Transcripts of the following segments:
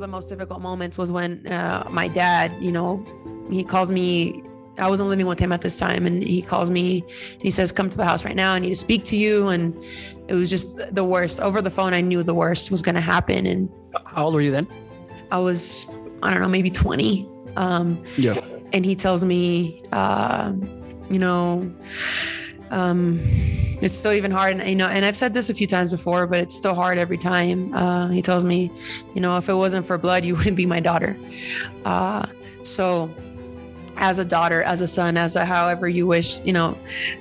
the most difficult moments was when uh, my dad, you know, he calls me. I wasn't living with him at this time, and he calls me and he says, "Come to the house right now. I need to speak to you." And it was just the worst. Over the phone, I knew the worst was going to happen. And how old were you then? I was, I don't know, maybe 20. Um, yeah. And he tells me, uh, you know, um, it's still even hard. And, you know, and I've said this a few times before, but it's still hard every time. Uh, he tells me, you know, if it wasn't for blood, you wouldn't be my daughter. Uh, so, as a daughter, as a son, as a however you wish, you know,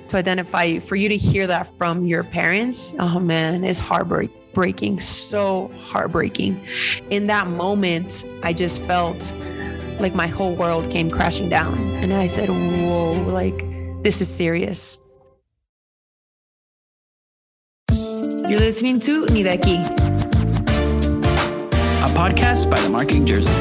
to identify for you to hear that from your parents, oh man, it's heartbreaking, so heartbreaking. In that moment, I just felt like my whole world came crashing down. And I said, whoa, like this is serious. You're listening to Ni de Aquí, a podcast by the Marketing Jersey.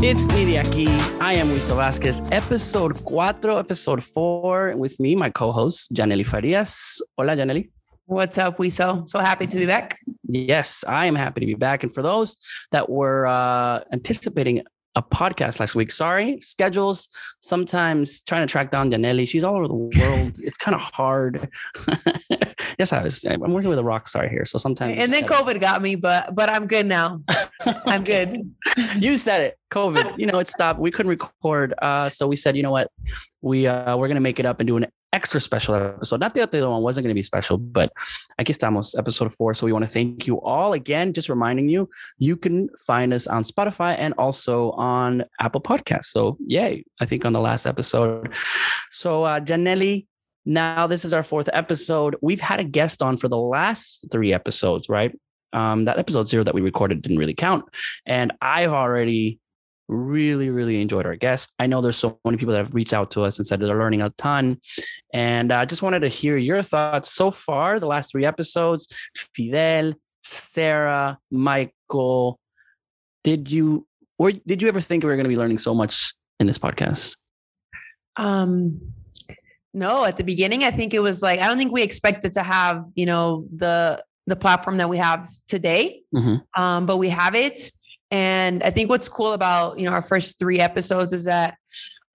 It's Ni de Aquí. I am Wiso Vasquez, episode 4, episode 4. With me, my co host, Janely Farias. Hola, Janely. What's up, Wiso? So happy to be back. Yes, I am happy to be back. And for those that were uh, anticipating a podcast last week. Sorry, schedules. Sometimes trying to track down Janely, She's all over the world. it's kind of hard. yes, I was. I'm working with a rock star here, so sometimes. And then COVID got me, but but I'm good now. I'm good. you said it. COVID. You know, it stopped. We couldn't record, uh, so we said, you know what, we uh, we're gonna make it up and do an extra special episode. Not that the other one wasn't going to be special, but aquí estamos, episode four. So we want to thank you all again. Just reminding you, you can find us on Spotify and also on Apple Podcasts. So yay, I think on the last episode. So uh, Janely, now this is our fourth episode. We've had a guest on for the last three episodes, right? Um, that episode zero that we recorded didn't really count, and I've already really really enjoyed our guest. I know there's so many people that have reached out to us and said they're learning a ton. And i uh, just wanted to hear your thoughts. So far the last three episodes fidel sarah michael did you or did you ever think we were going to be learning so much in this podcast? Um no at the beginning i think it was like i don't think we expected to have you know the the platform that we have today. Mm-hmm. um but we have it and I think what's cool about, you know, our first three episodes is that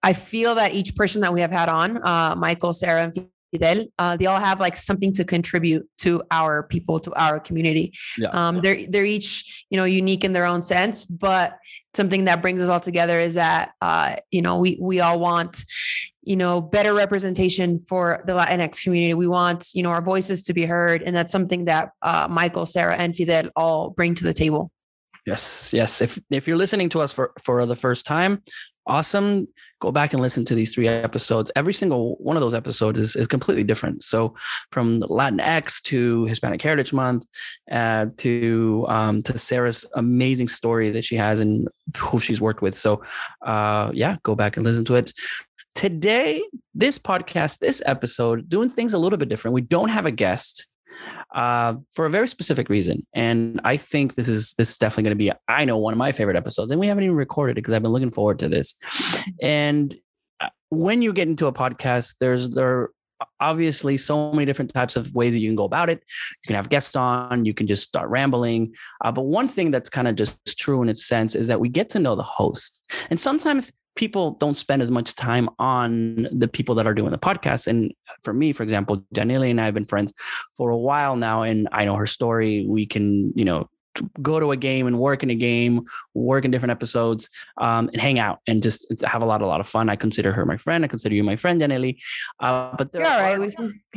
I feel that each person that we have had on, uh, Michael, Sarah, and Fidel, uh, they all have like something to contribute to our people, to our community. Yeah. Um, they're they're each you know unique in their own sense, but something that brings us all together is that uh, you know we we all want you know better representation for the Latinx community. We want you know our voices to be heard, and that's something that uh, Michael, Sarah, and Fidel all bring to the table. Yes, yes. If if you're listening to us for for the first time, awesome. Go back and listen to these three episodes. Every single one of those episodes is, is completely different. So from Latinx to Hispanic Heritage Month, uh, to um, to Sarah's amazing story that she has and who she's worked with. So uh, yeah, go back and listen to it. Today, this podcast, this episode, doing things a little bit different. We don't have a guest uh, for a very specific reason. And I think this is this is definitely going to be I know one of my favorite episodes, and we haven't even recorded it because I've been looking forward to this. And uh, when you get into a podcast, there's there obviously so many different types of ways that you can go about it. You can have guests on, you can just start rambling. Uh, but one thing that's kind of just true in its sense is that we get to know the host. And sometimes people don't spend as much time on the people that are doing the podcast. And for me, for example, Janely and I have been friends for a while now, and I know her story. We can, you know, go to a game and work in a game, work in different episodes, um, and hang out and just have a lot, a lot of fun. I consider her my friend. I consider you my friend, Janely. Uh, but there You're are right.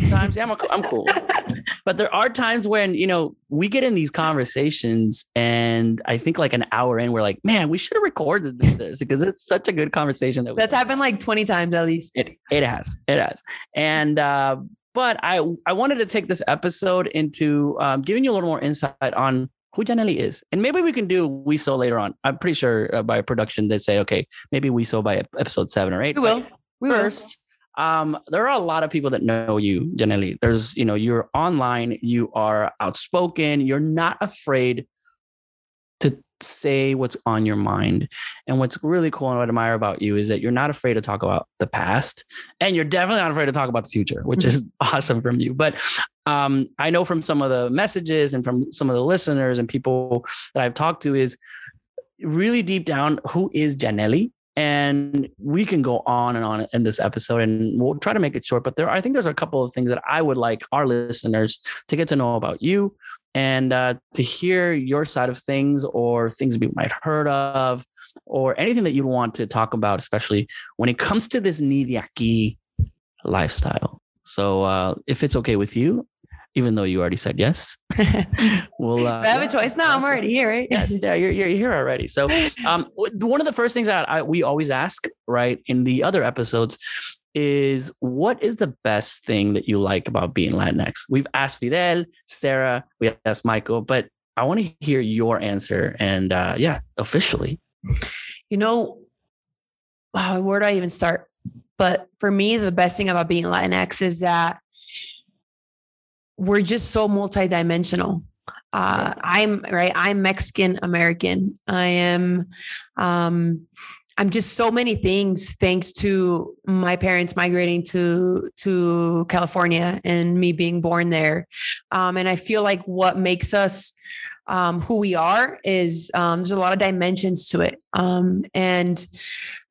times, yeah, I'm, I'm cool. but there are times when you know we get in these conversations, and I think like an hour in, we're like, man, we should have recorded this because it's such a good conversation. That That's happened like 20 times at least. It, it has, it has, and. uh but I I wanted to take this episode into um, giving you a little more insight on who Janely is. And maybe we can do Wiso later on. I'm pretty sure uh, by production they say, okay, maybe Wiso by episode seven or eight. We will. We first. Will. Um, there are a lot of people that know you, Janely. There's, you know, you're online, you are outspoken, you're not afraid to say what's on your mind. And what's really cool and what I admire about you is that you're not afraid to talk about the past and you're definitely not afraid to talk about the future, which is awesome from you. But um, I know from some of the messages and from some of the listeners and people that I've talked to is really deep down who is Janely? And we can go on and on in this episode and we'll try to make it short but there i think there's a couple of things that i would like our listeners to get to know about you and uh, to hear your side of things or things we might heard of or anything that you want to talk about especially when it comes to this Ni de Aquí lifestyle. So uh, if it's okay with you even though you already said yes. well, uh, I have yeah, a choice now. I'm already here, right? yes, yeah, you're, you're here already. So, um, one of the first things that I, we always ask, right, in the other episodes, is what is the best thing that you like about being Latinx? We've asked Fidel, Sarah, we asked Michael, but I want to hear your answer. And uh, yeah, officially. You know, wow, where do I even start? But for me, the best thing about being Latinx is that we're just so multidimensional. Uh, I'm right. I'm Mexican American. I am. Um, I'm just so many things thanks to my parents migrating to to California and me being born there. Um, and I feel like what makes us um, who we are is um, there's a lot of dimensions to it. Um, and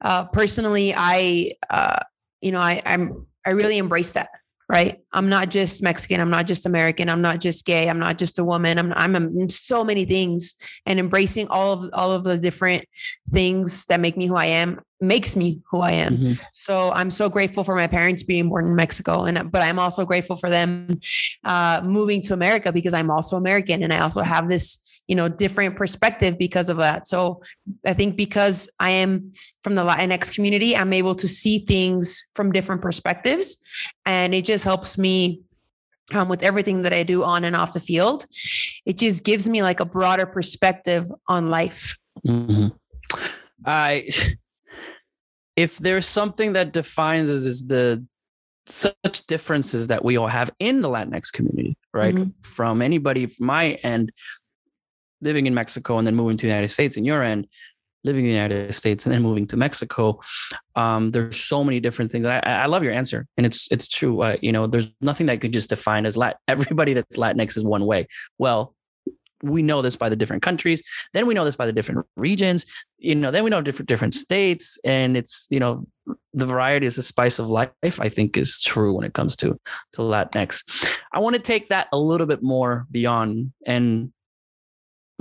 uh, personally, I uh, you know I I'm I really embrace that right? I'm not just Mexican. I'm not just American. I'm not just gay. I'm not just a woman. I'm I'm, I'm so many things, and embracing all of all of the different things that make me who I am makes me who I am. Mm-hmm. So I'm so grateful for my parents being born in Mexico, and but I'm also grateful for them uh, moving to America because I'm also American, and I also have this you know different perspective because of that so i think because i am from the latinx community i'm able to see things from different perspectives and it just helps me um, with everything that i do on and off the field it just gives me like a broader perspective on life mm-hmm. i if there's something that defines us is the such differences that we all have in the latinx community right mm-hmm. from anybody from my end living in Mexico and then moving to the United States and your end, living in the United States and then moving to Mexico. Um, there's so many different things. I, I love your answer, and it's it's true. Uh, you know, there's nothing that could just define as Lat. Everybody that's Latinx is one way. Well, we know this by the different countries. Then we know this by the different regions. You know, then we know different different states, and it's you know the variety is the spice of life. I think is true when it comes to to Latinx. I want to take that a little bit more beyond and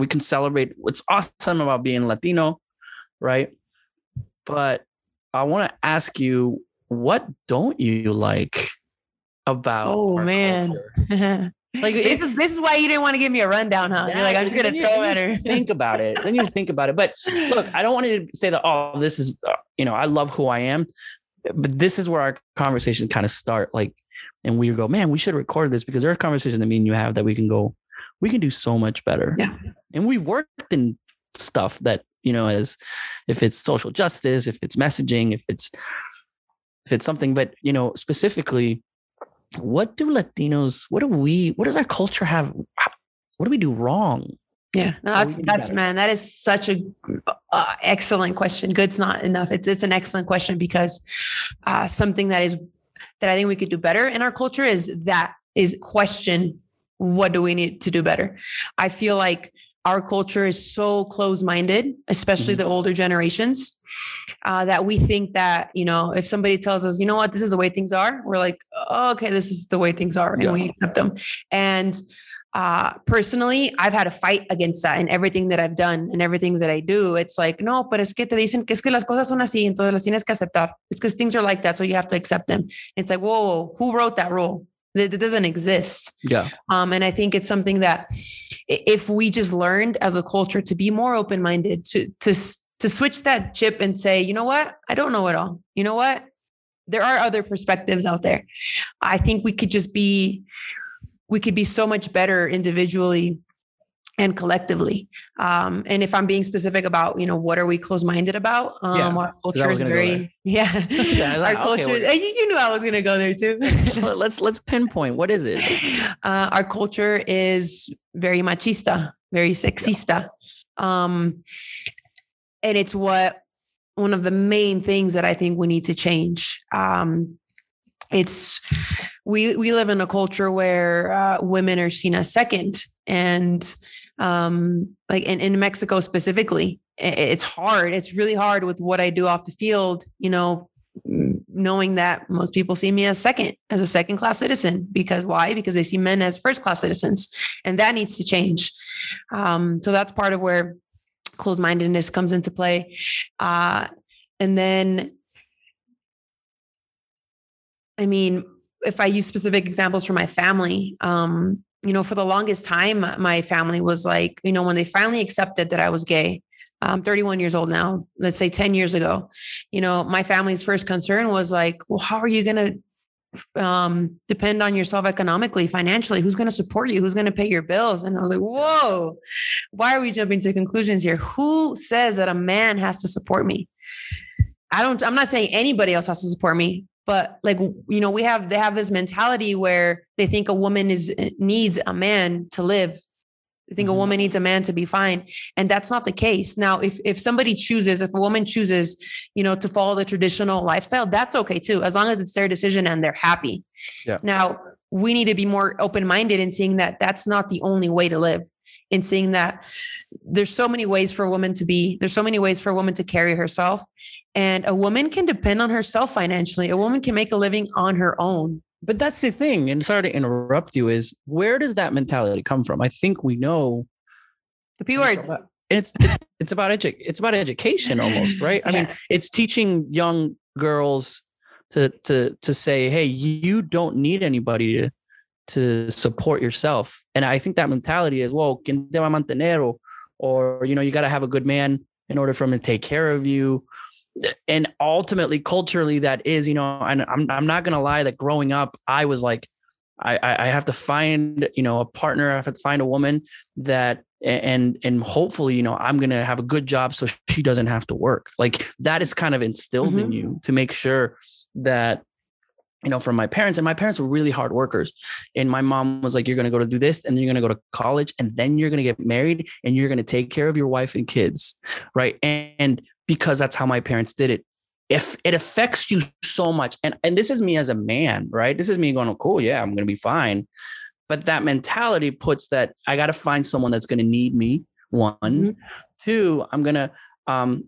we can celebrate what's awesome about being Latino, right? But I want to ask you, what don't you like about? Oh man. like this is this is why you didn't want to give me a rundown, huh? Yeah, You're like, I'm just gonna throw at her. think about it. Then you think about it. But look, I don't want to say that. Oh, this is uh, you know, I love who I am, but this is where our conversation kind of start. Like, and we go, man, we should record this because there are conversations that me and you have that we can go we can do so much better. Yeah. And we've worked in stuff that, you know, as if it's social justice, if it's messaging, if it's if it's something, but you know, specifically, what do Latinos, what do we, what does our culture have? What do we do wrong? Yeah, no, that's that's man, that is such a uh, excellent question. Good's not enough. It's it's an excellent question because uh, something that is that I think we could do better in our culture is that is question what do we need to do better? I feel like our culture is so close-minded, especially mm-hmm. the older generations, uh, that we think that you know if somebody tells us, you know what, this is the way things are, we're like, oh, okay, this is the way things are, and yeah. we accept them. And uh, personally, I've had a fight against that in everything that I've done and everything that I do. It's like, no, pero es que te dicen que es que las cosas son así, entonces las tienes que aceptar. It's because things are like that, so you have to accept them. It's like, whoa, whoa who wrote that rule? That doesn't exist. Yeah. Um, and I think it's something that if we just learned as a culture to be more open minded, to to to switch that chip and say, you know what, I don't know it all. You know what, there are other perspectives out there. I think we could just be, we could be so much better individually and collectively. Um, and if I'm being specific about, you know, what are we close minded about? Um, yeah, our culture is very, yeah. yeah like, our culture, okay, you, you, knew I was going to go there too. let's, let's pinpoint. What is it? Uh, our culture is very machista, very sexista. Yeah. Um, and it's what one of the main things that I think we need to change. Um, it's we we live in a culture where uh, women are seen as second and um like in, in mexico specifically it's hard. It's really hard with what i do off the field you know knowing that most people see me as second as a second class citizen because why? Because they see men as first class citizens and that needs to change. Um so that's part of where closed mindedness comes into play. Uh and then I mean, if I use specific examples from my family, um, you know, for the longest time, my family was like, you know, when they finally accepted that I was gay, I'm 31 years old now, let's say 10 years ago, you know, my family's first concern was like, well, how are you going to um, depend on yourself economically, financially? Who's going to support you? Who's going to pay your bills? And I was like, whoa, why are we jumping to conclusions here? Who says that a man has to support me? I don't, I'm not saying anybody else has to support me, but like you know we have they have this mentality where they think a woman is eh, needs a man to live they think mm-hmm. a woman needs a man to be fine and that's not the case now if if somebody chooses if a woman chooses you know to follow the traditional lifestyle that's okay too as long as it's their decision and they're happy yeah. now we need to be more open minded in seeing that that's not the only way to live in seeing that there's so many ways for a woman to be there's so many ways for a woman to carry herself and a woman can depend on herself financially. A woman can make a living on her own. But that's the thing. And sorry to interrupt you, is where does that mentality come from? I think we know the P word. It's, it's, it's about edu- it's about education almost, right? I yeah. mean, it's teaching young girls to to to say, hey, you don't need anybody to to support yourself. And I think that mentality is, well, quien te va a mantener? Or, or you know, you got to have a good man in order for him to take care of you and ultimately culturally that is you know and i'm, I'm not gonna lie that growing up i was like I, I have to find you know a partner i have to find a woman that and and hopefully you know i'm gonna have a good job so she doesn't have to work. Like that is kind of instilled mm-hmm. in you to make sure that you know from my parents and my parents were really hard workers. And my mom was like you're going to go to do this and then you're going to go to college and then you're going to get married and you're going to take care of your wife and kids. Right? And, and because that's how my parents did it. If it affects you so much, and, and this is me as a man, right? This is me going, oh, cool, yeah, I'm gonna be fine. But that mentality puts that I gotta find someone that's gonna need me. One, mm-hmm. two, I'm gonna um,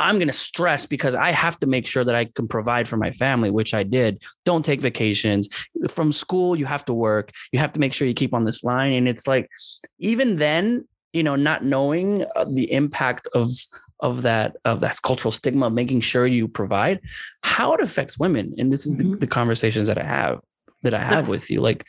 I'm going to stress because I have to make sure that I can provide for my family, which I did. Don't take vacations from school. You have to work. You have to make sure you keep on this line. And it's like, even then, you know, not knowing uh, the impact of of that of that cultural stigma making sure you provide how it affects women. And this is mm-hmm. the, the, conversations that i have that i have with you. Like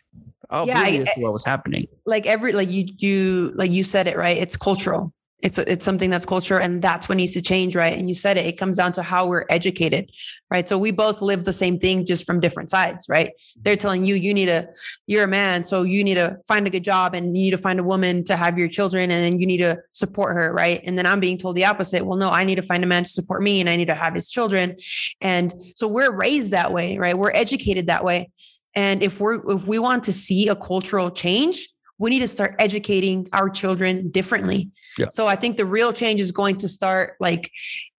oh yeah, I, what was happening. Like every like you you like you said it right? It's cultural. It's it's something that's culture and that's what needs to change right? And you said it it comes down to how we're educated right? So we both live the same thing just from different sides right? They're telling you you need a you're a man so you need to find a good job and you need to find a woman to have your children and then you need to support her right? And then i'm being told the opposite. Well no i need to find a man to support me and i need to have his children. And so we're raised that way right? We're educated that way. And if we're if we want to see a cultural change we need to start educating our children differently. Yeah. So I think the real change is going to start like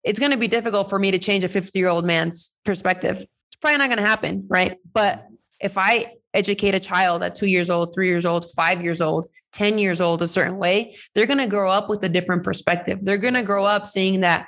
it's going to be difficult for me to change a 50 year old man's perspective. It's probably not going to happen. Right. But if I educate a child at two years old, three years old, five years old, 10 years old a certain way, they're going to grow up with a different perspective. They're going to grow up seeing that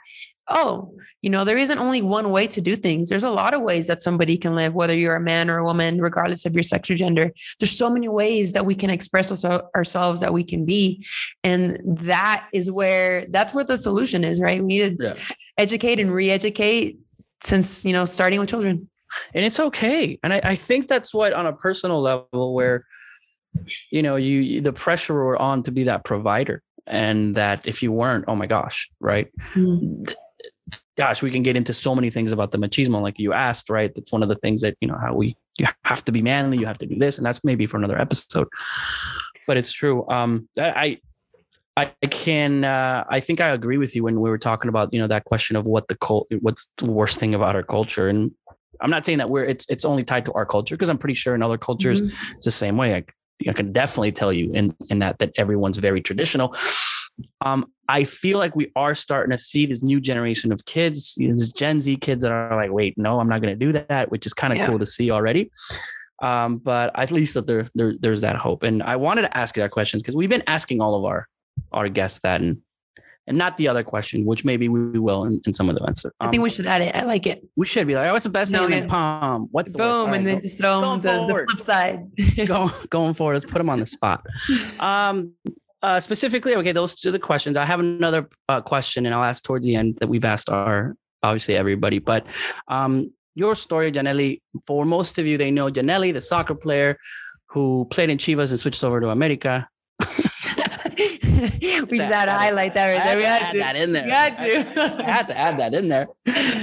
oh, you know, there isn't only one way to do things. There's a lot of ways that somebody can live, whether you're a man or a woman, regardless of your sex or gender. There's so many ways that we can express ourselves that we can be. And that is where that's where the solution is, right? We need to yeah. Educate and re-educate since, you know, starting with children. And it's okay. And I, I think that's what on a personal level where you know you the pressure were on to be that provider and that if you weren't oh my gosh right mm gosh, we can get into so many things about the machismo, like you asked, right? That's one of the things that, you know, how we, you have to be manly, you have to do this. And that's maybe for another episode, but it's true. Um, I, I can, uh, I think I agree with you when we were talking about, you know, that question of what the cult, what's the worst thing about our culture. And I'm not saying that we're, it's, it's only tied to our culture, because I'm pretty sure in other cultures, mm-hmm. it's the same way. I, I can definitely tell you in, in that, that everyone's very traditional Um, I feel like we are starting to see this new generation of kids, this Gen Z kids that are like, wait, no, I'm not going to do that, which is kind of yeah. cool to see already. Um, but at least that there, there, there's that hope. And I wanted to ask you that question because we've been asking all of our our guests that, and and not the other question, which maybe we will in, in some of the events. Um, I think we um, should add it. I like it. We should be like, what's the best no, thing in palm? What's the boom, and then go, just throw them the, the, flip side. Go, going forward, let's put them on the spot. Um, uh, specifically, okay, those two are the questions. I have another uh, question, and I'll ask towards the end that we've asked our obviously everybody. But um, your story, Janely. for most of you, they know Janely, the soccer player who played in Chivas and switched over to America. we just had to highlight that right there. We had to add that in there. We had to. I had to add that in there.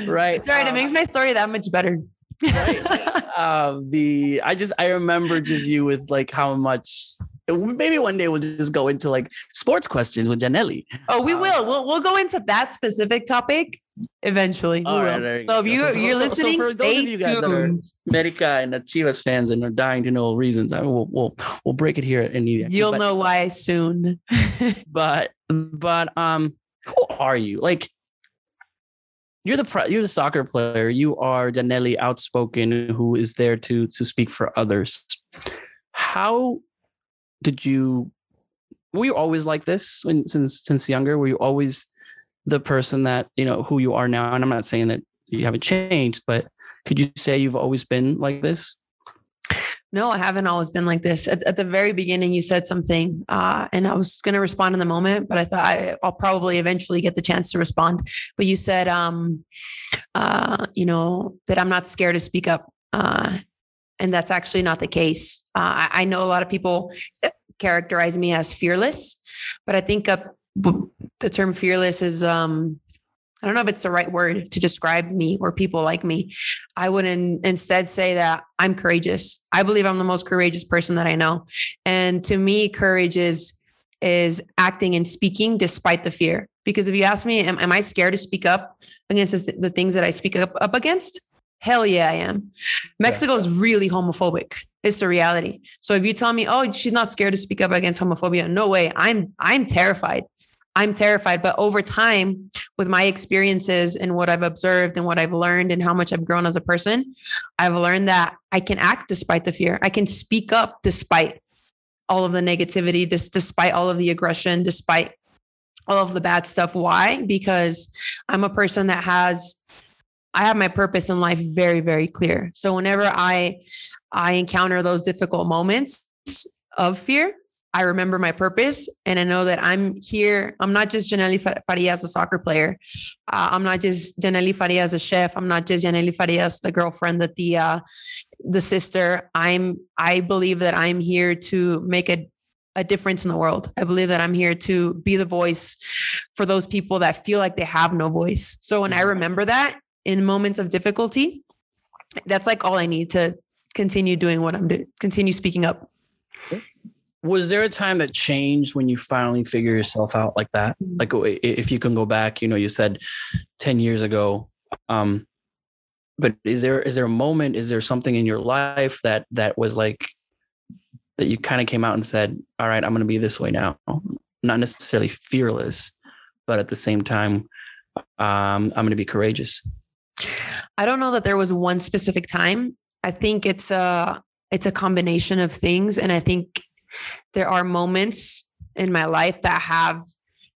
Right. Sorry, um, it makes my story that much better. right. Uh, the I just I remember just you with like how much maybe one day we'll just go into like sports questions with Janely. Oh, we um, will. We'll we'll go into that specific topic eventually. We right, so if you so, you're so, listening, so for those of you guys tuned. that are America and the Chivas fans and are dying to know reasons, I will we'll we'll break it here in the You'll but, know why soon. but but um, who are you? Like you're the you're the soccer player. You are Janely outspoken, who is there to to speak for others. How did you were you always like this when, since since younger? Were you always the person that you know who you are now? And I'm not saying that you haven't changed, but could you say you've always been like this? No, I haven't always been like this. At, at the very beginning, you said something, uh, and I was going to respond in the moment, but I thought I, will probably eventually get the chance to respond. But you said, um, uh, you know, that I'm not scared to speak up. Uh, and that's actually not the case. Uh, I, I, know a lot of people characterize me as fearless, but I think the term fearless is um, I don't know if it's the right word to describe me or people like me. I would in, instead say that I'm courageous. I believe I'm the most courageous person that I know. And to me, courage is is acting and speaking despite the fear. Because if you ask me, am, am I scared to speak up against the things that I speak up, up against? Hell yeah, I am. Mexico yeah. is really homophobic. It's the reality. So if you tell me, oh, she's not scared to speak up against homophobia, no way. I'm I'm terrified. I'm terrified. But over time, with my experiences and what I've observed and what I've learned and how much I've grown as a person, I've learned that I can act despite the fear. I can speak up despite all of the negativity, despite all of the aggression, despite all of the bad stuff. Why? Because I'm a person that has I have my purpose in life very, very clear. So whenever I I encounter those difficult moments of fear, I remember my purpose and I know that I'm here. I'm not just Janely Farias, a soccer player. Uh, I'm not just Janely Farias, a chef. I'm not just Janely Farias, the girlfriend, the tia, the sister. I'm, I believe that I'm here to make a, a difference in the world. I believe that I'm here to be the voice for those people that feel like they have no voice. So when I mm-hmm. remember that in moments of difficulty, that's like all I need to continue doing what I'm doing, continue speaking up was there a time that changed when you finally figure yourself out like that? Mm-hmm. like if you can go back you know you said 10 years ago um but is there is there a moment is there something in your life that that was like that you kind of came out and said all right i'm going to be this way now. Not necessarily fearless but at the same time um i'm going to be courageous. I don't know that there was one specific time. I think it's a it's a combination of things and i think there are moments in my life that have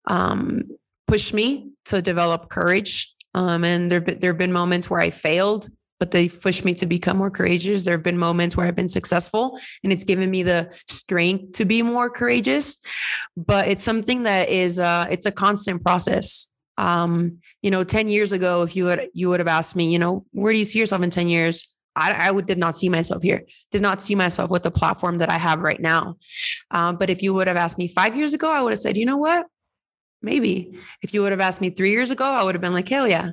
um, pushed me to develop courage. Um, and there, there have been moments where I failed, but they've pushed me to become more courageous. There have been moments where I've been successful and it's given me the strength to be more courageous. But it's something that is, uh, it's a constant process. Um, you know, 10 years ago, if you would, you would have asked me, you know, where do you see yourself in 10 years? I, I would, did not see myself here, did not see myself with the platform that I have right now. Um, but if you would have asked me five years ago, I would have said, you know what? Maybe. If you would have asked me three years ago, I would have been like, hell yeah,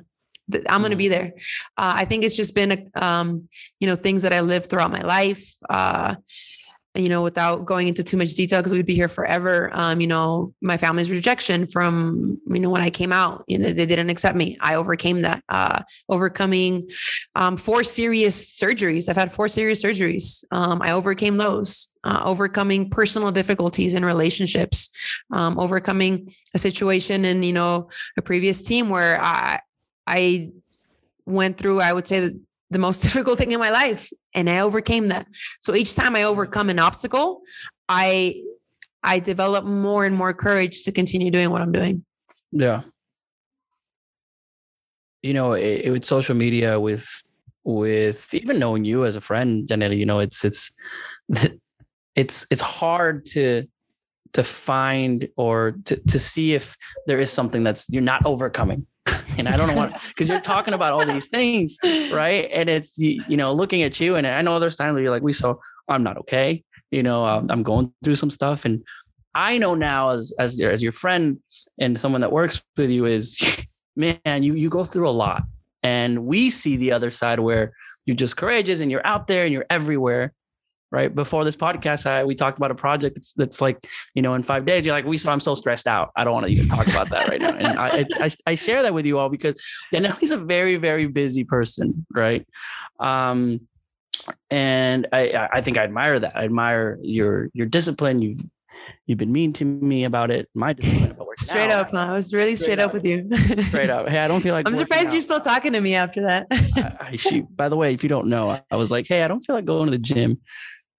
I'm going to be mm-hmm. there. Uh, I think it's just been, a, um, you know, things that I lived throughout my life. Uh, you know, without going into too much detail, because we'd be here forever. Um, you know, my family's rejection from, you know, when I came out, you know, they didn't accept me. I overcame that, uh, overcoming um, four serious surgeries. I've had four serious surgeries. Um, I overcame those, uh, overcoming personal difficulties in relationships, um, overcoming a situation in, you know, a previous team where I, I went through, I would say the most difficult thing in my life and I overcame that. So each time I overcome an obstacle, I I develop more and more courage to continue doing what I'm doing. Yeah. You know, it, it, with social media, with with even knowing you as a friend, Janelle, you know, it's it's it's it's hard to to find or to to see if there is something that's you're not overcoming and I don't know what because you're talking about all these things, right? And it's you know looking at you, and I know there's times where you're like, "Wiso I'm not okay," you know, um, I'm going through some stuff, and I know now as as as your friend and someone that works with you is, man, you you go through a lot, and we see the other side where you're just courageous and you're out there and you're everywhere right before this podcast I, we talked about a project that's, that's like you know in five days you're like we saw i'm so stressed out i don't want to even talk about that right now and I, I, I share that with you all because Danielle's a very very busy person right um and i i think i admire that i admire your your discipline you've you've been mean to me about it. My discipline about Straight now, up, I was really straight, straight up, up, with you. straight up. Hey, I don't feel like I'm surprised out. you're still talking to me after that. I, I, she, by the way, if you don't know, I was like, hey, I don't feel like going to the gym.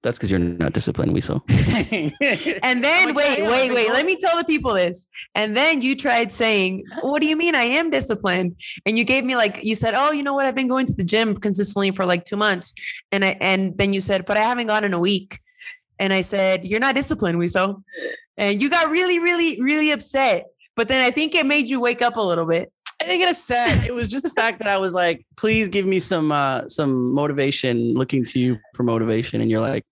That's because you're not disciplined, Weasel. and then wait, wait, wait. Let me tell the people this. And then you tried saying, "What do you mean I am disciplined?" And you gave me like you said, "Oh, you know what? I've been going to the gym consistently for like two months." And I and then you said, "But I haven't gone in a week." And I said, "You're not disciplined, Weasel." And you got really, really, really upset. But then I think it made you wake up a little bit. I didn't get upset. It was just the fact that I was like, please give me some uh some motivation, looking to you for motivation. And you're like,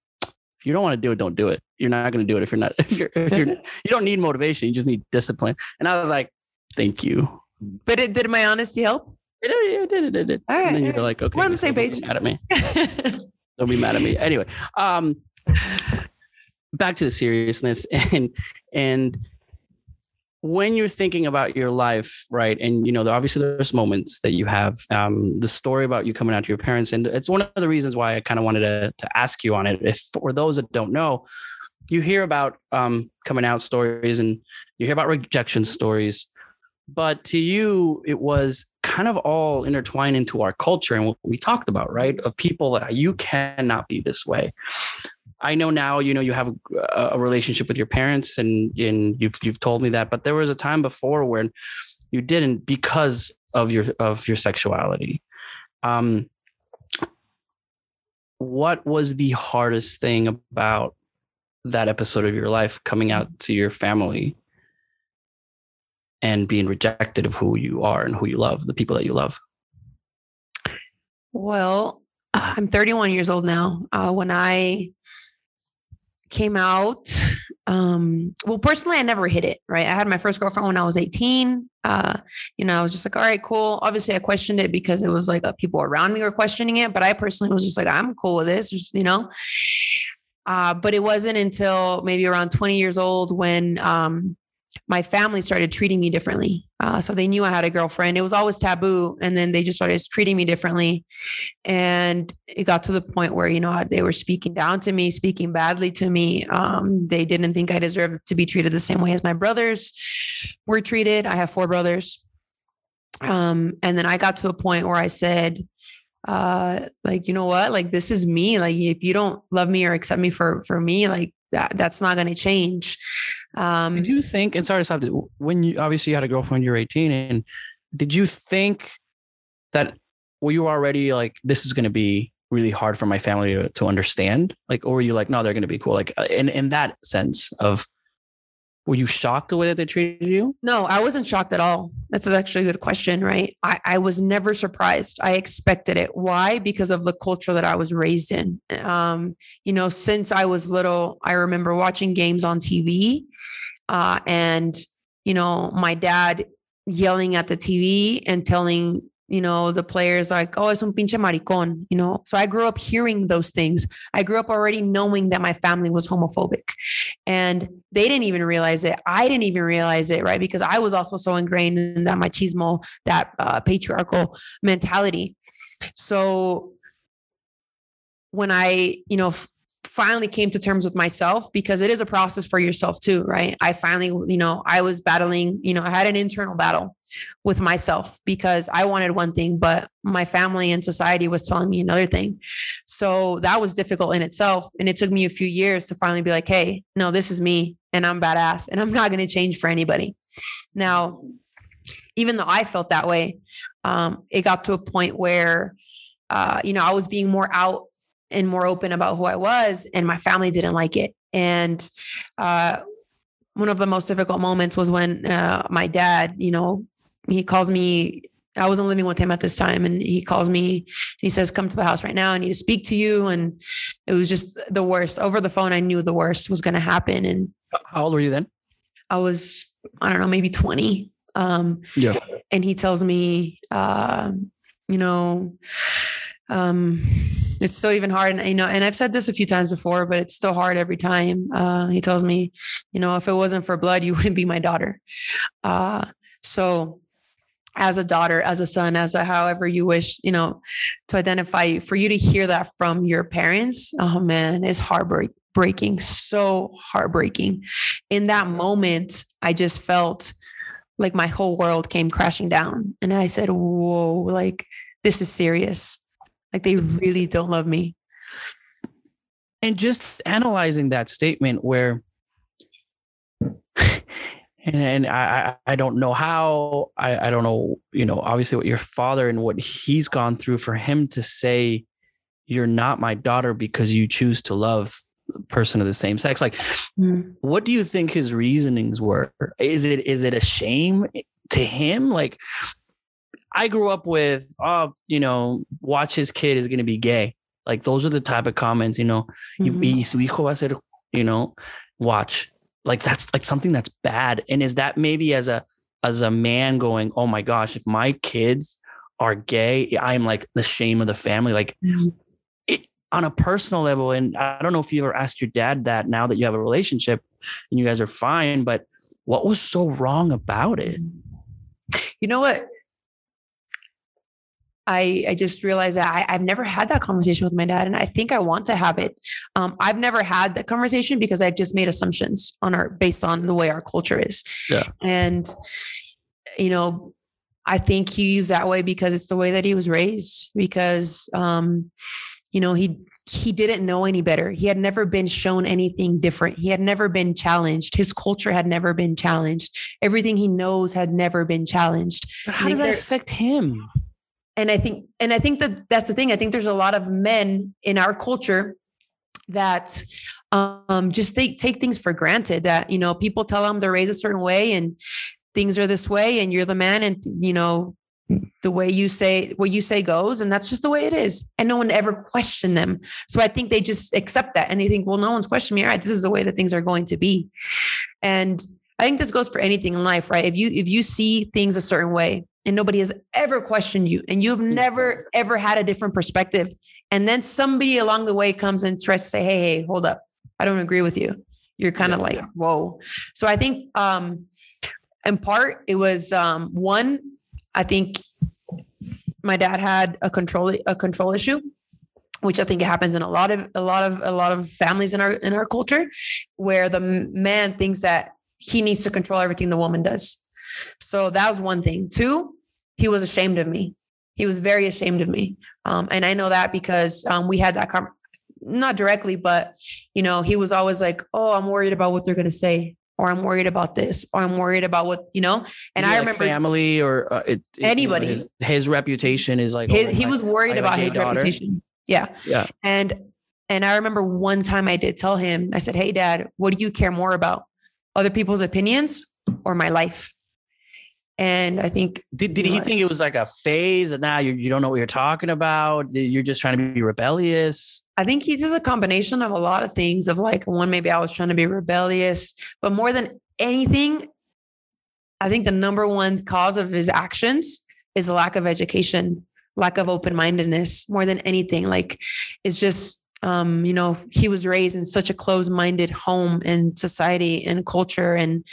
if you don't want to do it, don't do it. You're not going to do it if you're not, if you're, if you're, you don't need motivation. You just need discipline. And I was like, thank you. But it, did my honesty help? It did. It did. It did. It All right. And then you're like, okay, we're on the same page. Mad at me. don't be mad at me. Anyway, um, back to the seriousness and, and when you're thinking about your life, right? And you know, obviously there's moments that you have um, the story about you coming out to your parents, and it's one of the reasons why I kind of wanted to to ask you on it. If for those that don't know, you hear about um, coming out stories and you hear about rejection stories, but to you it was kind of all intertwined into our culture and what we talked about, right? Of people that you cannot be this way. I know now, you know, you have a, a relationship with your parents and, and you've, you've told me that, but there was a time before when you didn't because of your, of your sexuality. Um, what was the hardest thing about that episode of your life coming out to your family and being rejected of who you are and who you love, the people that you love? Well, I'm 31 years old now. Uh, when I came out um well personally i never hit it right? I had my first girlfriend when i was 18 uh you know i was just like all right cool. Obviously i questioned it because it was like uh, people around me were questioning it but i personally was just like i'm cool with this just, you know? Uh but it wasn't until maybe around 20 years old when um my family started treating me differently. Uh, so they knew I had a girlfriend. It was always taboo. And then they just started treating me differently. And it got to the point where, you know, they were speaking down to me, speaking badly to me. Um, they didn't think I deserved to be treated the same way as my brothers were treated. I have four brothers. Um, and then I got to a point where I said, uh, like, you know what? Like, this is me. Like, if you don't love me or accept me for, for me, like, that, that's not going to change. Um, did you think, and sorry to stop, when you obviously you had a girlfriend, you're 18, and did you think that were you already like, this is going to be really hard for my family to, to understand? Like, or were you like, no, they're going to be cool? Like, uh, in, in that sense of, were you shocked the way that they treated you? No, I wasn't shocked at all. That's actually a good question, right? I, I was never surprised. I expected it. Why? Because of the culture that I was raised in. Um, you know, since I was little, I remember watching games on TV uh, and, you know, my dad yelling at the TV and telling you know, the players like, oh, es un pinche maricón, you know. So I grew up hearing those things. I grew up already knowing that my family was homophobic. And they didn't even realize it. I didn't even realize it, right? Because I was also so ingrained in that machismo, that uh, patriarchal mentality. So when I, you know, finally came to terms with myself because it is a process for yourself too, right? I finally, you know, I was battling, you know, I had an internal battle with myself because I wanted one thing, but my family and society was telling me another thing. So that was difficult in itself. And it took me a few years to finally be like, hey, no, this is me and I'm badass and I'm not going to change for anybody. Now, even though I felt that way, um, it got to a point where, uh, you know, I was being more out and more open about who I was, and my family didn't like it. And uh, one of the most difficult moments was when uh, my dad, you know, he calls me. I wasn't living with him at this time, and he calls me. he says, "Come to the house right now. I need to speak to you." And it was just the worst. Over the phone, I knew the worst was going to happen. And how old were you then? I was, I don't know, maybe twenty. Um, yeah. And he tells me, uh, you know, um, it's still even hard. And, you know, and I've said this a few times before, but it's still hard every time. Uh, he tells me, you know, if it wasn't for blood, you wouldn't be my daughter. Uh, so as a daughter, as a son, as a however you wish, you know, to identify for you to hear that from your parents, oh man, it's heartbreaking, so heartbreaking. In that moment, I just felt like my whole world came crashing down. And I said, whoa, like this is serious. Like they really don't love me. And just analyzing that statement where and, I I don't know how I, I don't know, you know, obviously what your father and what he's gone through for him to say you're not my daughter because you choose to love a person of the same sex. Like mm. what do you think his reasonings were? Is it is it a shame to him? Like I grew up with, oh, you know, watch his kid is going to be gay. Like those are the type of comments, you know, mm-hmm. you know, watch. Like that's like something that's bad. And is that maybe as a as a man going, oh my gosh, if my kids are gay, I'm like the shame of the family. Like mm-hmm. it, on a personal level, and I don't know if you ever asked your dad that now that you have a relationship and you guys are fine, but what was so wrong about it? You know what? I, I just realized that I, have never had that conversation with my dad, and I think I want to have it. Um, I've never had that conversation because I've just made assumptions on our based on the way our culture is. Yeah. And you know, I think he's that way because it's the way that he was raised. Because um, you know, he he didn't know any better. He had never been shown anything different. He had never been challenged. His culture had never been challenged. Everything he knows had never been challenged. But how does that affect him? And i think and i think that that's the thing. I think there's a lot of men in our culture that um just take take things for granted that you know people tell them they're raised a certain way and things are this way and you're the man and you know the way you say what you say goes and that's just the way it is. And no one ever questioned them. So i think they just accept that and they think well no one's questioning me. All right this is the way that things are going to be. And i think this goes for anything in life right? If you if you see things a certain way and nobody has ever questioned you and you've never ever had a different perspective. And then somebody along the way comes and tries to say hey hey hold up. I don't agree with you. You're kind of yeah, like yeah. whoa. So i think um in part it was um one i think my dad had a control a control issue which I think it happens in a lot of a lot of a lot of families in our in our culture, where the man thinks that he needs to control everything the woman does. So that was one thing. Two, he was ashamed of me. He was very ashamed of me. Um, and I know that because um, we had that conversation, not directly, but you know, he was always like, "Oh, I'm worried about what they're gonna say, or I'm worried about this, or I'm worried about what you know." And I like remember family or uh, it, anybody. You know, his, his, reputation is like his, oh, he was worried about his daughter. reputation. Yeah, yeah. And and I remember one time I did tell him, I said, "Hey, Dad, what do you care more about, other people's opinions or my life?" And I think did, did he know, think it was like a phase and now you, you don't know what you're talking about? You're just trying to be rebellious. I think he's just a combination of a lot of things of like one, maybe I was trying to be rebellious, but more than anything, I think the number one cause of his actions is a lack of education, lack of open mindedness more than anything. Like, it's just, um, you know, he was raised in such a closed minded home and society and culture. And,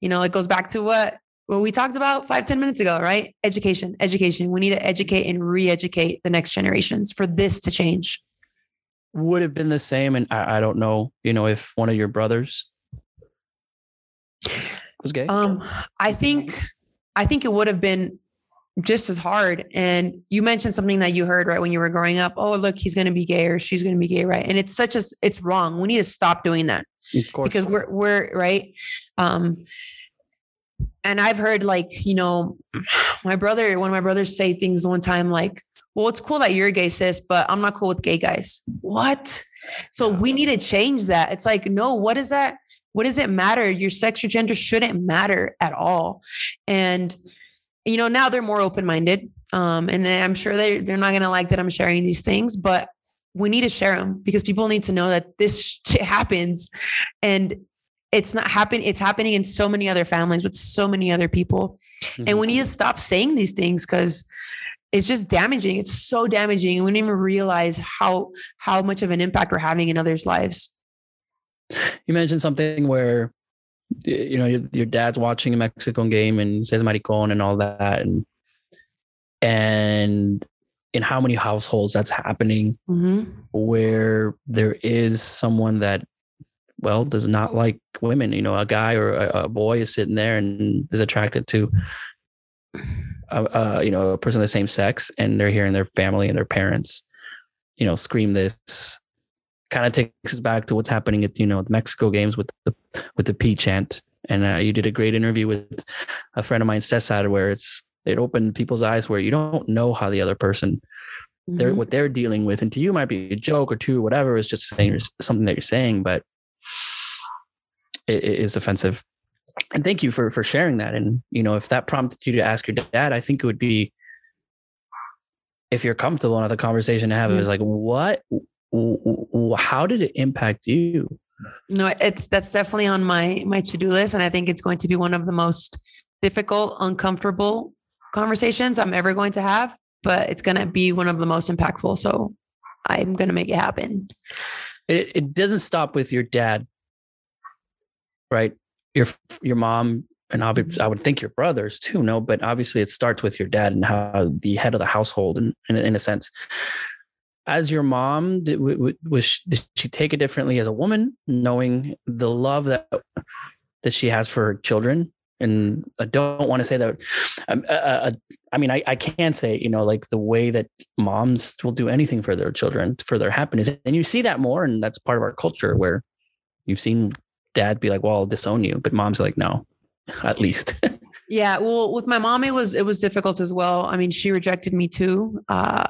you know, it goes back to what what we talked about five ten minutes ago, right? Education, education. We need to educate and re educate the next generations for this to change. Would have been the same. And I, I don't know, you know, if one of your brothers was gay. Um, I think, I think it would have been just as hard. And you mentioned something that you heard right when you were growing up. Oh, look, he's going to be gay or she's going to be gay, right? And it's such as it's wrong. We need to stop doing that because we're we're right. Um, and I've heard like, you know, my brother, one of my brothers say things one time like, well, it's cool that you're gay, sis, but I'm not cool with gay guys. What? So we need to change that. It's like, no, what is that? What does it matter? Your sex or gender shouldn't matter at all. And, you know, now they're more open minded. Um, and I'm sure they they're not gonna like that I'm sharing these things, but we need to share them because people need to know that this shit happens and it's not happening it's happening in so many other families with so many other people mm-hmm. and we need to stop saying these things because it's just damaging it's so damaging and we don't even realize how how much of an impact we're having in others lives you mentioned something where you know your, your dad's watching a mexican game and says maricon and all that and and in how many households that's happening mm-hmm. where there is someone that well does not like women you know a guy or a, a boy is sitting there and is attracted to a, a, you know a person of the same sex and they're hearing their family and their parents you know scream this kind of takes us back to what's happening at you know the mexico games with the with the p chant and uh, you did a great interview with a friend of mine cesar where it's it opened people's eyes where you don't know how the other person mm-hmm. they're what they're dealing with and to you might be a joke or two whatever it's just saying something that you're saying but it, it is offensive. And thank you for for sharing that. And you know, if that prompted you to ask your dad, I think it would be if you're comfortable enough the conversation to have mm-hmm. it was like, what how did it impact you? No, it's that's definitely on my my to-do list. And I think it's going to be one of the most difficult, uncomfortable conversations I'm ever going to have, but it's gonna be one of the most impactful. So I'm gonna make it happen. It, it doesn't stop with your dad right? Your your mom and obviously I would think your brothers too, no, but obviously it starts with your dad and how the head of the household, in, in, in a sense. As your mom, did, was she, did she take it differently as a woman, knowing the love that that she has for her children? And I don't want to say that. Um, uh, uh, I mean, I, I can say, you know, like the way that moms will do anything for their children, for their happiness. And you see that more. And that's part of our culture where you've seen dad be like, well, I'll disown you. But mom's like, no, at least. yeah. Well, with my mom, it was, it was difficult as well. I mean, she rejected me too, uh,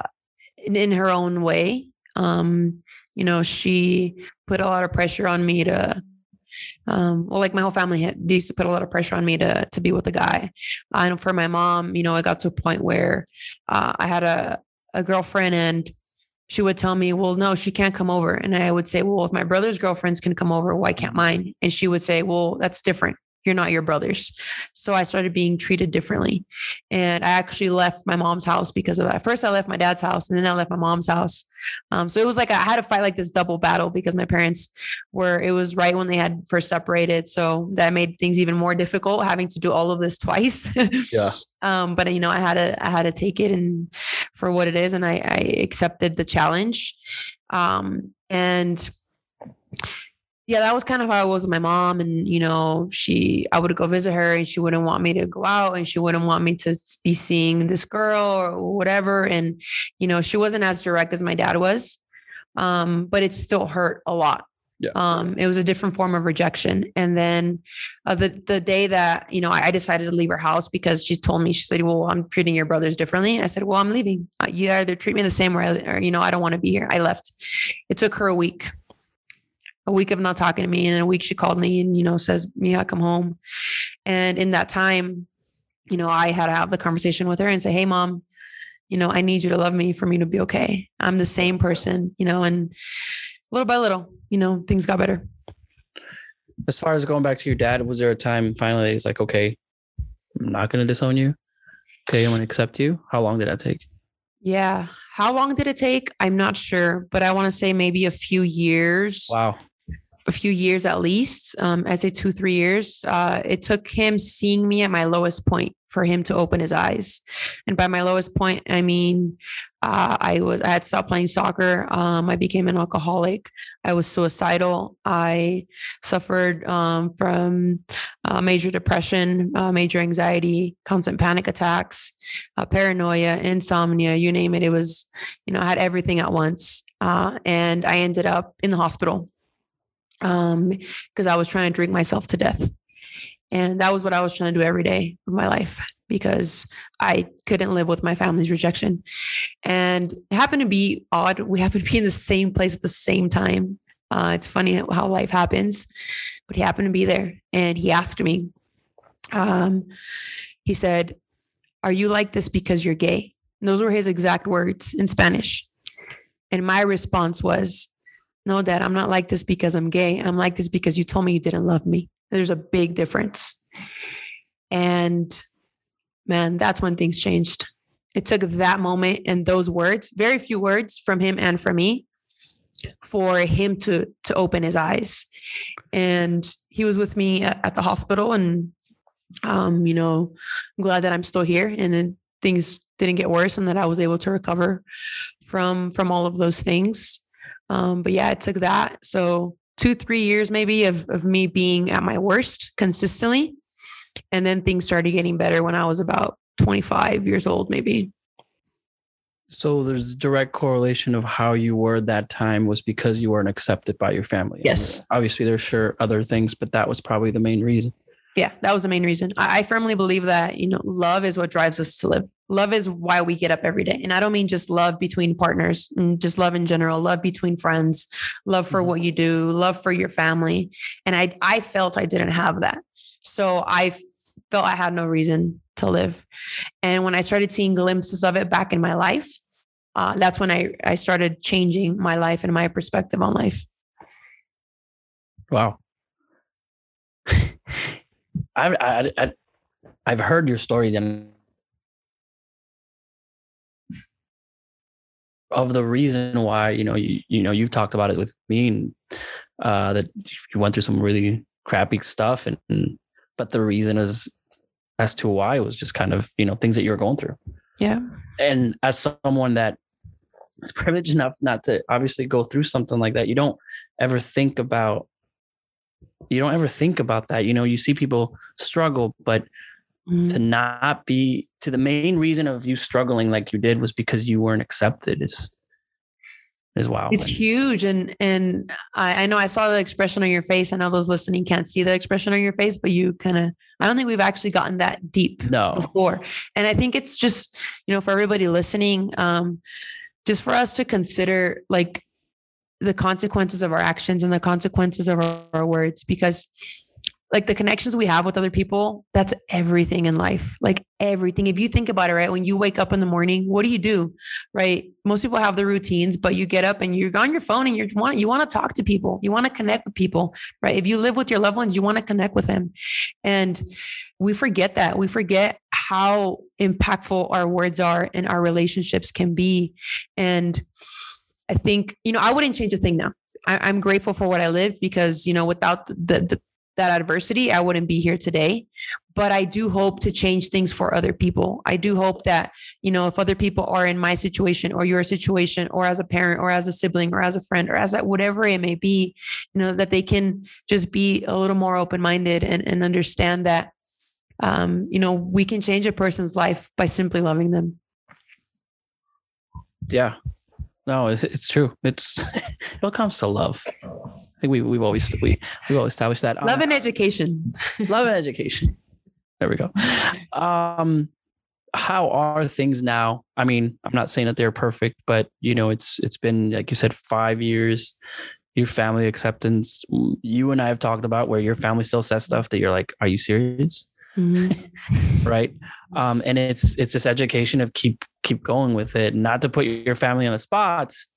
in, in her own way. Um, you know, she put a lot of pressure on me to, um, well, like my whole family had, used to put a lot of pressure on me to to be with a guy. And for my mom, you know, I got to a point where uh, I had a a girlfriend and she would tell me, Well, no, she can't come over. And I would say, Well, if my brother's girlfriends can come over, why can't mine? And she would say, Well, that's different you're not your brothers. So I started being treated differently. And I actually left my mom's house because of that. First, I left my dad's house and then I left my mom's house. Um, so it was like I had to fight like this double battle because my parents were, it was right when they had first separated. So that made things even more difficult having to do all of this twice. yeah. Um, but you know, I had to, I had to take it and for what it is. And I, I accepted the challenge. Um, and yeah, that was kind of how I was with my mom. And, you know, she, I would go visit her and she wouldn't want me to go out and she wouldn't want me to be seeing this girl or whatever. And, you know, she wasn't as direct as my dad was. Um, but it still hurt a lot. Yeah. Um, it was a different form of rejection. And then uh, the the day that you know I, I, decided to leave her house because she told me she said, "Well, I'm treating your brothers differently." I said, "Well, I'm leaving. Uh, you either treat me the same or, I, or you know I don't want to be here." I left. It took her a week a week of not talking to me. And then a week she called me and, you know, says, Mia, come home. And in that time, you know, I had to have the conversation with her and say, Hey, mom, you know, I need you to love me for me to be okay. I'm the same person, you know, and little by little, you know, things got better. As far as going back to your dad, was there a time finally that he's like, okay, I'm not going to disown you? Okay, I'm gonna accept you. How long did that take? Yeah. How long did it take? I'm not sure, but I want to say maybe a few years. Wow. A few years at least. Um, I say two, three years. Uh, it took him seeing me at my lowest point for him to open his eyes. And by my lowest point, I mean uh, I was I had stopped playing soccer. Um, I became an alcoholic. I was suicidal. I suffered um, from uh, major depression, uh, major anxiety, constant panic attacks, uh, paranoia, insomnia. You name it. It was you know I had everything at once, uh, and I ended up in the hospital um because I was trying to drink myself to death. And that was what I was trying to do every day of my life because I couldn't live with my family's rejection. And it happened to be odd. We happened to be in the same place at the same time. Uh, it's funny how life happens, but he happened to be there and he asked me, um, he said, Are you like this because you're gay? And those were his exact words in Spanish. And my response was, No, dad, I'm not like this because I'm gay. I'm like this because you told me you didn't love me. There's a big difference. And man, that's when things changed. It took that moment and those words, very few words from him and from me, for him to to open his eyes. And he was with me at, the hospital, and um, you know, I'm glad that I'm still here. And then things didn't get worse, and that I was able to recover from from all of those things. Um, but yeah, it took that. So two, three years maybe of, of me being at my worst consistently. And then things started getting better when I was about 25 years old, maybe. So there's direct correlation of how you were that time was because you weren't accepted by your family. Yes. obviously, there's sure other things, but that was probably the main reason. Yeah, that was the main reason. I, I firmly believe that, you know, love is what drives us to live. Love is why we get up every day. And I don't mean just love between partners and just love in general, love between friends, love for mm-hmm. what you do, love for your family. And I I felt I didn't have that. So I felt I had no reason to live. And when I started seeing glimpses of it back in my life, uh, that's when I, I started changing my life and my perspective on life. Wow. I've I, I, I've heard your story then. Of the reason why you know you you know you've talked about it with me and uh, that you went through some really crappy stuff and, and but the reason is as to why was just kind of you know things that you were going through. Yeah. And as someone that is privileged enough not to obviously go through something like that you don't ever think about you don't ever think about that. You know, you see people struggle, but mm-hmm. to not be to the main reason of you struggling like you did was because you weren't accepted is is wow. It's huge. And and I, I know I saw the expression on your face. I know those listening can't see the expression on your face, but you kind of I don't think we've actually gotten that deep no. before. And I think it's just, you know, for everybody listening, um, just for us to consider like the consequences of our actions and the consequences of our, our, words because like the connections we have with other people that's everything in life like everything. If you think about it right when you wake up in the morning what do you do right? Most people have their routines but you get up and you're on your phone and you want you want to talk to people. You want to connect with people right? If you live with your loved ones you want to connect with them. And we forget that. We forget how impactful our words are and our relationships can be. And I think, you know, I wouldn't change a thing now. I, am grateful for what I lived because, you know, without the, the, that adversity, I wouldn't be here today. But I do hope to change things for other people. I do hope that, you know, if other people are in my situation or your situation, or as a parent, or as a sibling, or as a friend, or as a, whatever it may be, you know, that they can just be a little more open minded and, and understand that, um, you know, we can change a person's life by simply loving them. Yeah, no, it's, it's true. It's it all comes to love. I think we we've always we we've always established that love um, and education. love and education. There we go. Um, how are things now? I mean, I'm not saying that they're perfect, but you know, it's it's been like you said, five years. Your family acceptance. You and I have talked about where your family still says stuff that you're like, "Are you serious?" Mm-hmm. right um, and it's it's this education of keep keep going with it not to put your family on the spots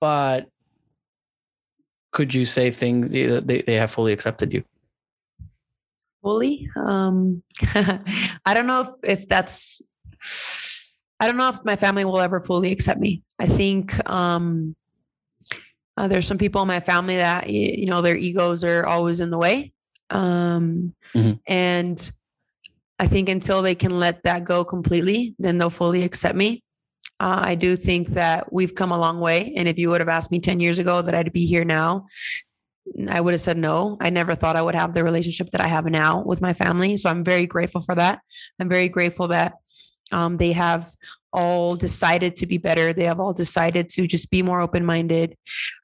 but could you say things they, they have fully accepted you fully um i don't know if, if that's I don't know if my family will ever fully accept me. I think um, uh, there's some people in my family that you know their egos are always in the way, um, mm-hmm. and I think until they can let that go completely, then they'll fully accept me. Uh, I do think that we've come a long way, and if you would have asked me ten years ago that I'd be here now, I would have said no. I never thought I would have the relationship that I have now with my family. So I'm very grateful for that. I'm very grateful that um, they have all decided to be better. They have all decided to just be more open minded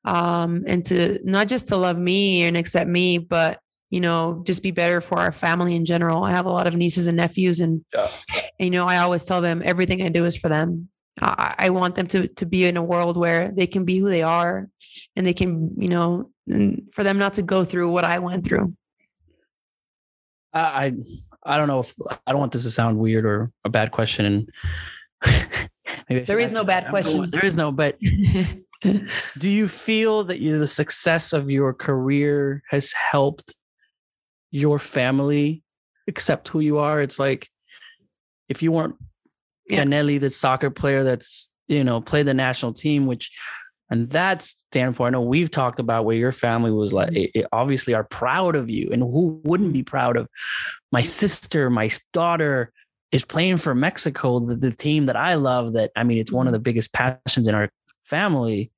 um, and to not just to love me and accept me, but you know, just be better for our family in general. I have a lot of nieces and nephews, and, yeah. and you know, I always tell them everything I do is for them. I, I want them to to be in a world where they can be who they are, and they can, you know, for them not to go through what I went through. I I don't know if I don't want this to sound weird or a bad question, and there is no bad questions. There is no, but do you feel that you, the success of your career has helped your family accept who you are? It's like if you weren't yeah. Janely, the soccer player that's you know played the national team, which and that standpoint, I know we've talked about where your family was like, mm-hmm. it, it obviously are proud of you. And who wouldn't be proud of my mm-hmm. sister, my daughter, is playing for Mexico, the, the team that I love. That I mean, it's one of mm-hmm. the biggest passions in our family.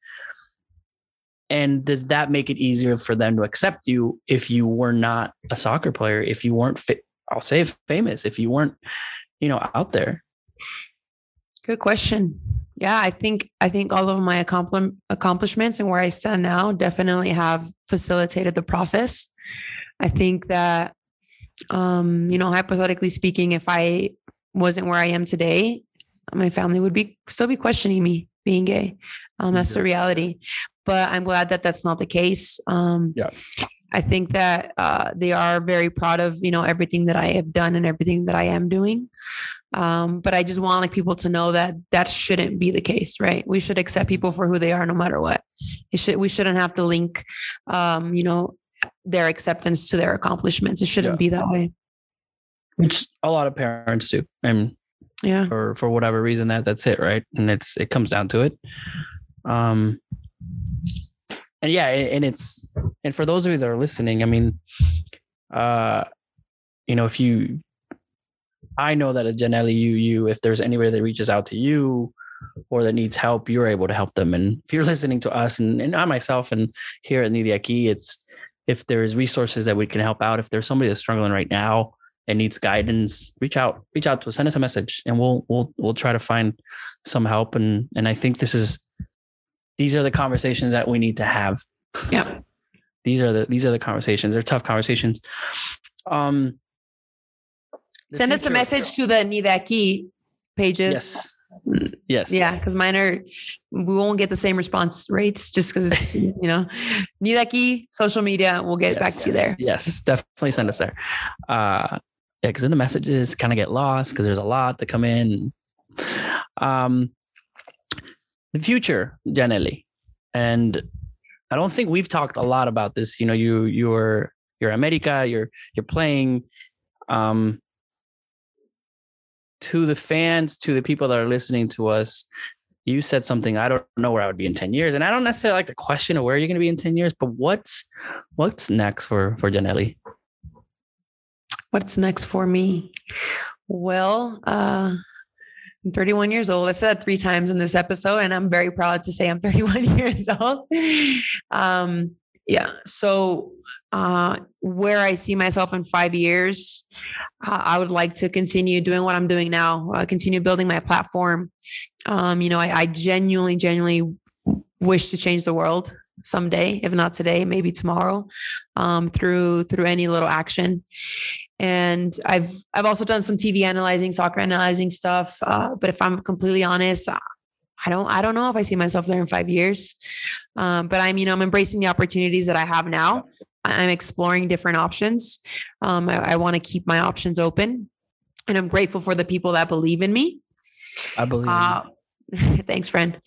And does that make it easier for them to accept you if you were not a soccer player, if you weren't fit? I'll say famous, if you weren't, you know, out there? Good question. Yeah, I think I think all of my accomplishments and where I stand now definitely have facilitated the process. I think that um, you know, hypothetically speaking, if I wasn't where I am today, my family would be still be questioning me being gay. Um, that's the reality. But I'm glad that that's not the case. Um, yeah. I think that uh, they are very proud of you know everything that I have done and everything that I am doing. Um, but I just want like people to know that that shouldn't be the case, right? We should accept people for who they are, no matter what. It should we shouldn't have to link, um, you know, their acceptance to their accomplishments. It shouldn't yeah. be that way which a lot of parents do and yeah for for whatever reason that that's it right and it's it comes down to it um and yeah and it's and for those of you that are listening i mean uh you know if you i know that at Janely you you if there's anybody that reaches out to you or that needs help you're able to help them and if you're listening to us and, and i myself and here at Ni de Aquí, it's if there's resources that we can help out if there's somebody that's struggling right now and needs guidance, reach out, reach out to us, send us a message, and we'll we'll we'll try to find some help. And and I think this is these are the conversations that we need to have. Yeah. These are the these are the conversations. They're tough conversations. Um send us a message to the Aquí pages. Yes. Yes. Yeah, because mine are we won't get the same response rates just because it's you know Aquí social media. We'll get yes, back to yes, you there. Yes, definitely send us there. Uh yeah, because then the messages kind of get lost because there's a lot that come in. Um, the future, Janely, and I don't think we've talked a lot about this. You know, you you're you're America, you're you're playing. Um, to the fans, to the people that are listening to us, you said something. I don't know where I would be in ten years, and I don't necessarily like the question of where you're going to be in ten years. But what's what's next for for Janely? What's next for me? Well, uh, I'm 31 years old. I've said that three times in this episode, and I'm very proud to say I'm 31 years old. Um, yeah. So, uh, where I see myself in five years, uh, I would like to continue doing what I'm doing now, uh, continue building my platform. Um, you know, I, I genuinely, genuinely wish to change the world someday if not today maybe tomorrow um, through through any little action and I've I've also done some TV analyzing, soccer analyzing stuff. Uh, but if I'm completely honest, I don't I don't know if I see myself there in five years. Um, but I'm you know I'm embracing the opportunities that I have now. I'm exploring different options. Um, I, I want to keep my options open, and I'm grateful for the people that believe in me. I believe. Uh, thanks, friend.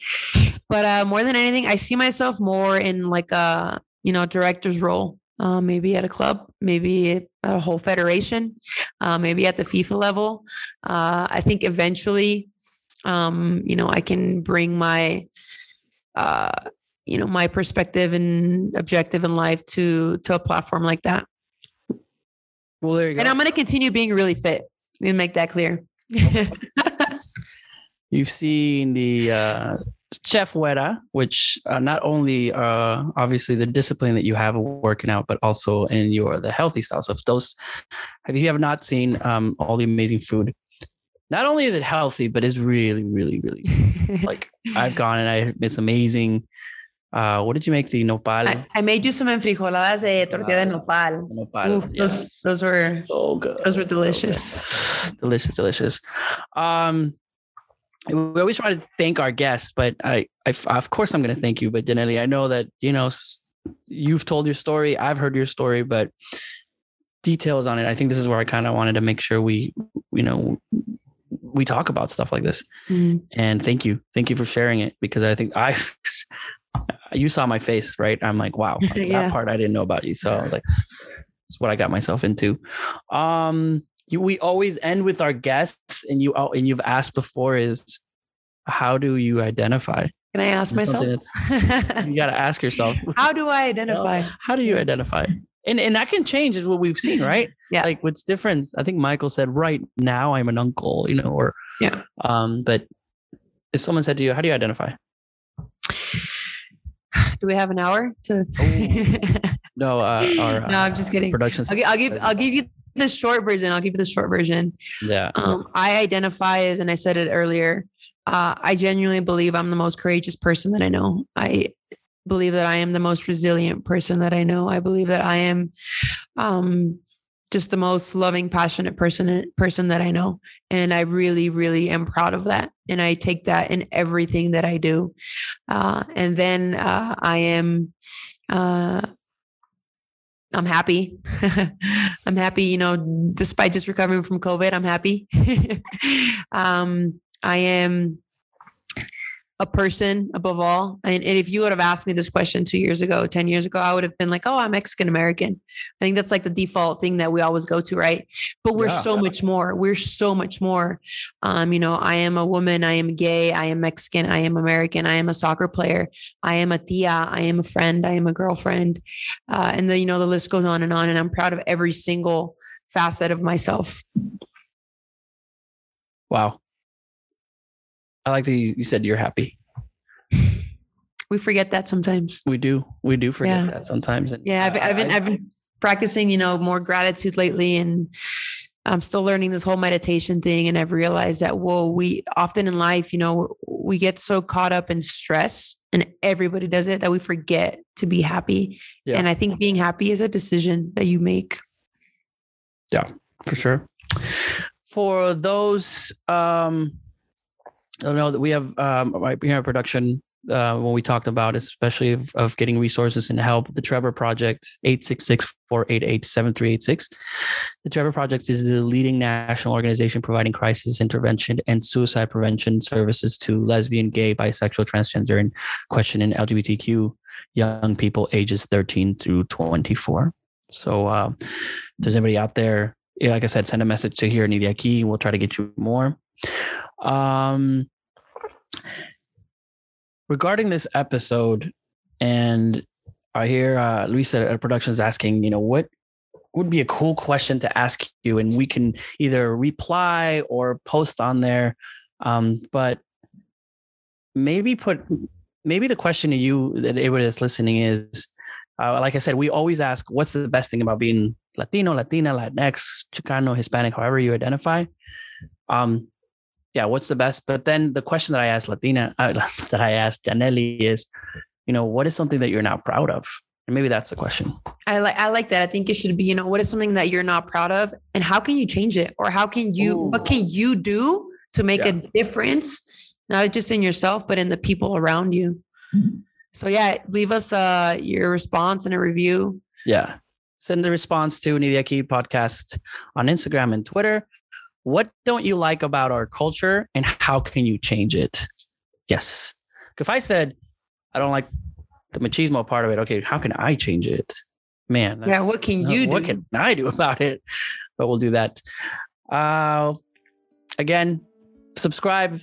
But uh, more than anything, I see myself more in like a you know director's role uh, maybe at a club, maybe at a whole federation, uh, maybe at the FIFA level. Uh, I think eventually, um, you know, I can bring my, uh, you know, my perspective and objective in life to to a platform like that. Well, there you go. And I'm going to continue being really fit and make that clear. You've seen the uh, Chef Weta, which uh, not only uh, obviously the discipline that you have working out, but also in your the healthy style. So if those, if you have not seen um, all the amazing food, not only is it healthy, but it's really, really, really like I've gone and I it's amazing. Uh, what did you make the nopal? I, I made you some enfrijoladas de tortilla de nopal. Nopal, Ooh, yeah. Those those were so good. those were delicious. good. delicious, delicious. Um, we always try to thank our guests, but I, I of course, I'm going to thank you. But Janely, I know that you know you've told your story, I've heard your story, but details on it. I think this is where I kind of wanted to make sure we, you know, we talk about stuff like this. Mhm. And thank you, thank you for sharing it because I think I, you saw my face, right? I'm like, wow, that Yeah. part I didn't know about you. So I was like, that's what I got myself into. Um, you, we always end with our guests, and you and you've asked before is, how do you identify? Can I ask myself? You got to ask yourself, How do I identify? how do you identify? And and that can change, is what we've seen, right? Yeah. Like what's different? I think Michael said, right now I'm an uncle, you know, or Yeah. Um, but if someone said to you, how do you identify? Do we have an hour to? No, uh, our, no, I'm just kidding. Production. I'll, I'll give I'll give you the short version. I'll give you the short version. Yeah. Um, I identify as, and I said it earlier. Uh, I genuinely believe I'm the most courageous person that I know. I believe that I am the most resilient person that I know. I believe that I am um, just the most loving, passionate person person that I know, and I really, really am proud of that. And I take that in everything that I do. Uh, and then uh, I am. I'm happy. I'm happy, you know, despite just recovering from COVID, I'm happy. um, I am a person above all. And, and if you would have asked me this question two years ago, 10 years ago, I would have been like, oh, I'm Mexican American. I think that's like the default thing that we always go to, right? But we're Yeah. so much more. We're so much more. Um, you know, I am a woman, I am gay, I am Mexican, I am American, I am a soccer player, I am a tia, I am a friend, I am a girlfriend. Uh, and then, you know, the list goes on and on. And I'm proud of every single facet of myself. Wow. I like that you, you said you're happy. We forget that sometimes. We do. We do forget Yeah. that sometimes. And Yeah, I've, I- I've been I've been practicing, you know, more gratitude lately, and I'm still learning this whole meditation thing. And I've realized that whoa, we often in life, you know, we get so caught up in stress, and everybody does it that we forget to be happy. Yeah. And I think being happy is a decision that you make. Yeah, for sure. For those, um, I know that we have um, here at production uh, when we talked about, especially of, of getting resources and help, the Trevor Project, 866-488-7386. The Trevor Project is the leading national organization providing crisis intervention and suicide prevention services to lesbian, gay, bisexual, transgender, and question and LGBTQ young people ages 13 through 24. So uh, if there's anybody out there, like I said, send a message to here Ni de Aquí. We'll try to get you more. Um, regarding this episode, and I hear uh, Luisa at Productions asking, you know, what would be a cool question to ask you, and we can either reply or post on there. Um, but maybe put maybe the question to you that everybody that's listening is uh, like I said, we always ask, what's the best thing about being Latino, Latina, Latinx, Chicano, Hispanic, however you identify? Um, yeah, what's the best? But then the question that I asked Latina, uh, that I asked Janely is, you know, what is something that you're not proud of? And maybe that's the question. I like I like that. I think it should be, you know, what is something that you're not proud of and how can you change it? Or how can you what can you do to make Yeah. a difference, not just in yourself, but in the people around you? So yeah, leave us uh your response and a review. Yeah. Send the response to Ni de Aquí podcast on Instagram and Twitter. What don't you like about our culture and how can you change it? Yes. If I said, I don't like the machismo part of it, okay, how can I change it? man. Yeah, what can you what do? What can I do about it? But we'll do that. Uh, again, subscribe,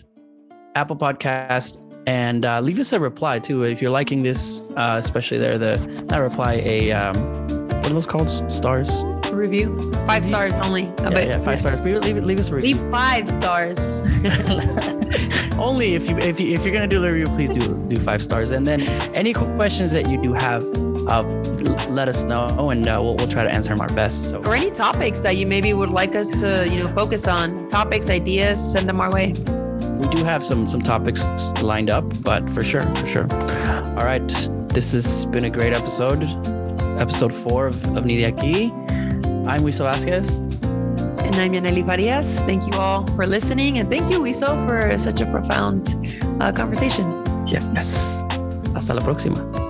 Apple Podcast, and uh, leave us a reply too if you're liking this, uh, especially there. The not reply a um, what are those called? Stars. Review five stars only. Yeah, yeah, five stars. Leave, leave, leave us a review. Leave five stars. Only if you if you if you're gonna do the review, please do do five stars. And then any questions that you do have, uh, let us know, and uh, we'll we'll try to answer them our best. So or any topics that you maybe would like us to, you know, focus on. Topics, ideas, send them our way. we do have some some topics lined up, but for sure, for sure. All right, this has been a great episode, episode four of, of Ni de Aquí. I'm Wiso Vasquez. And I'm Janely Farias. Thank you all for listening. And thank you, Wiso, for such a profound uh, conversation. Yes. Hasta la próxima.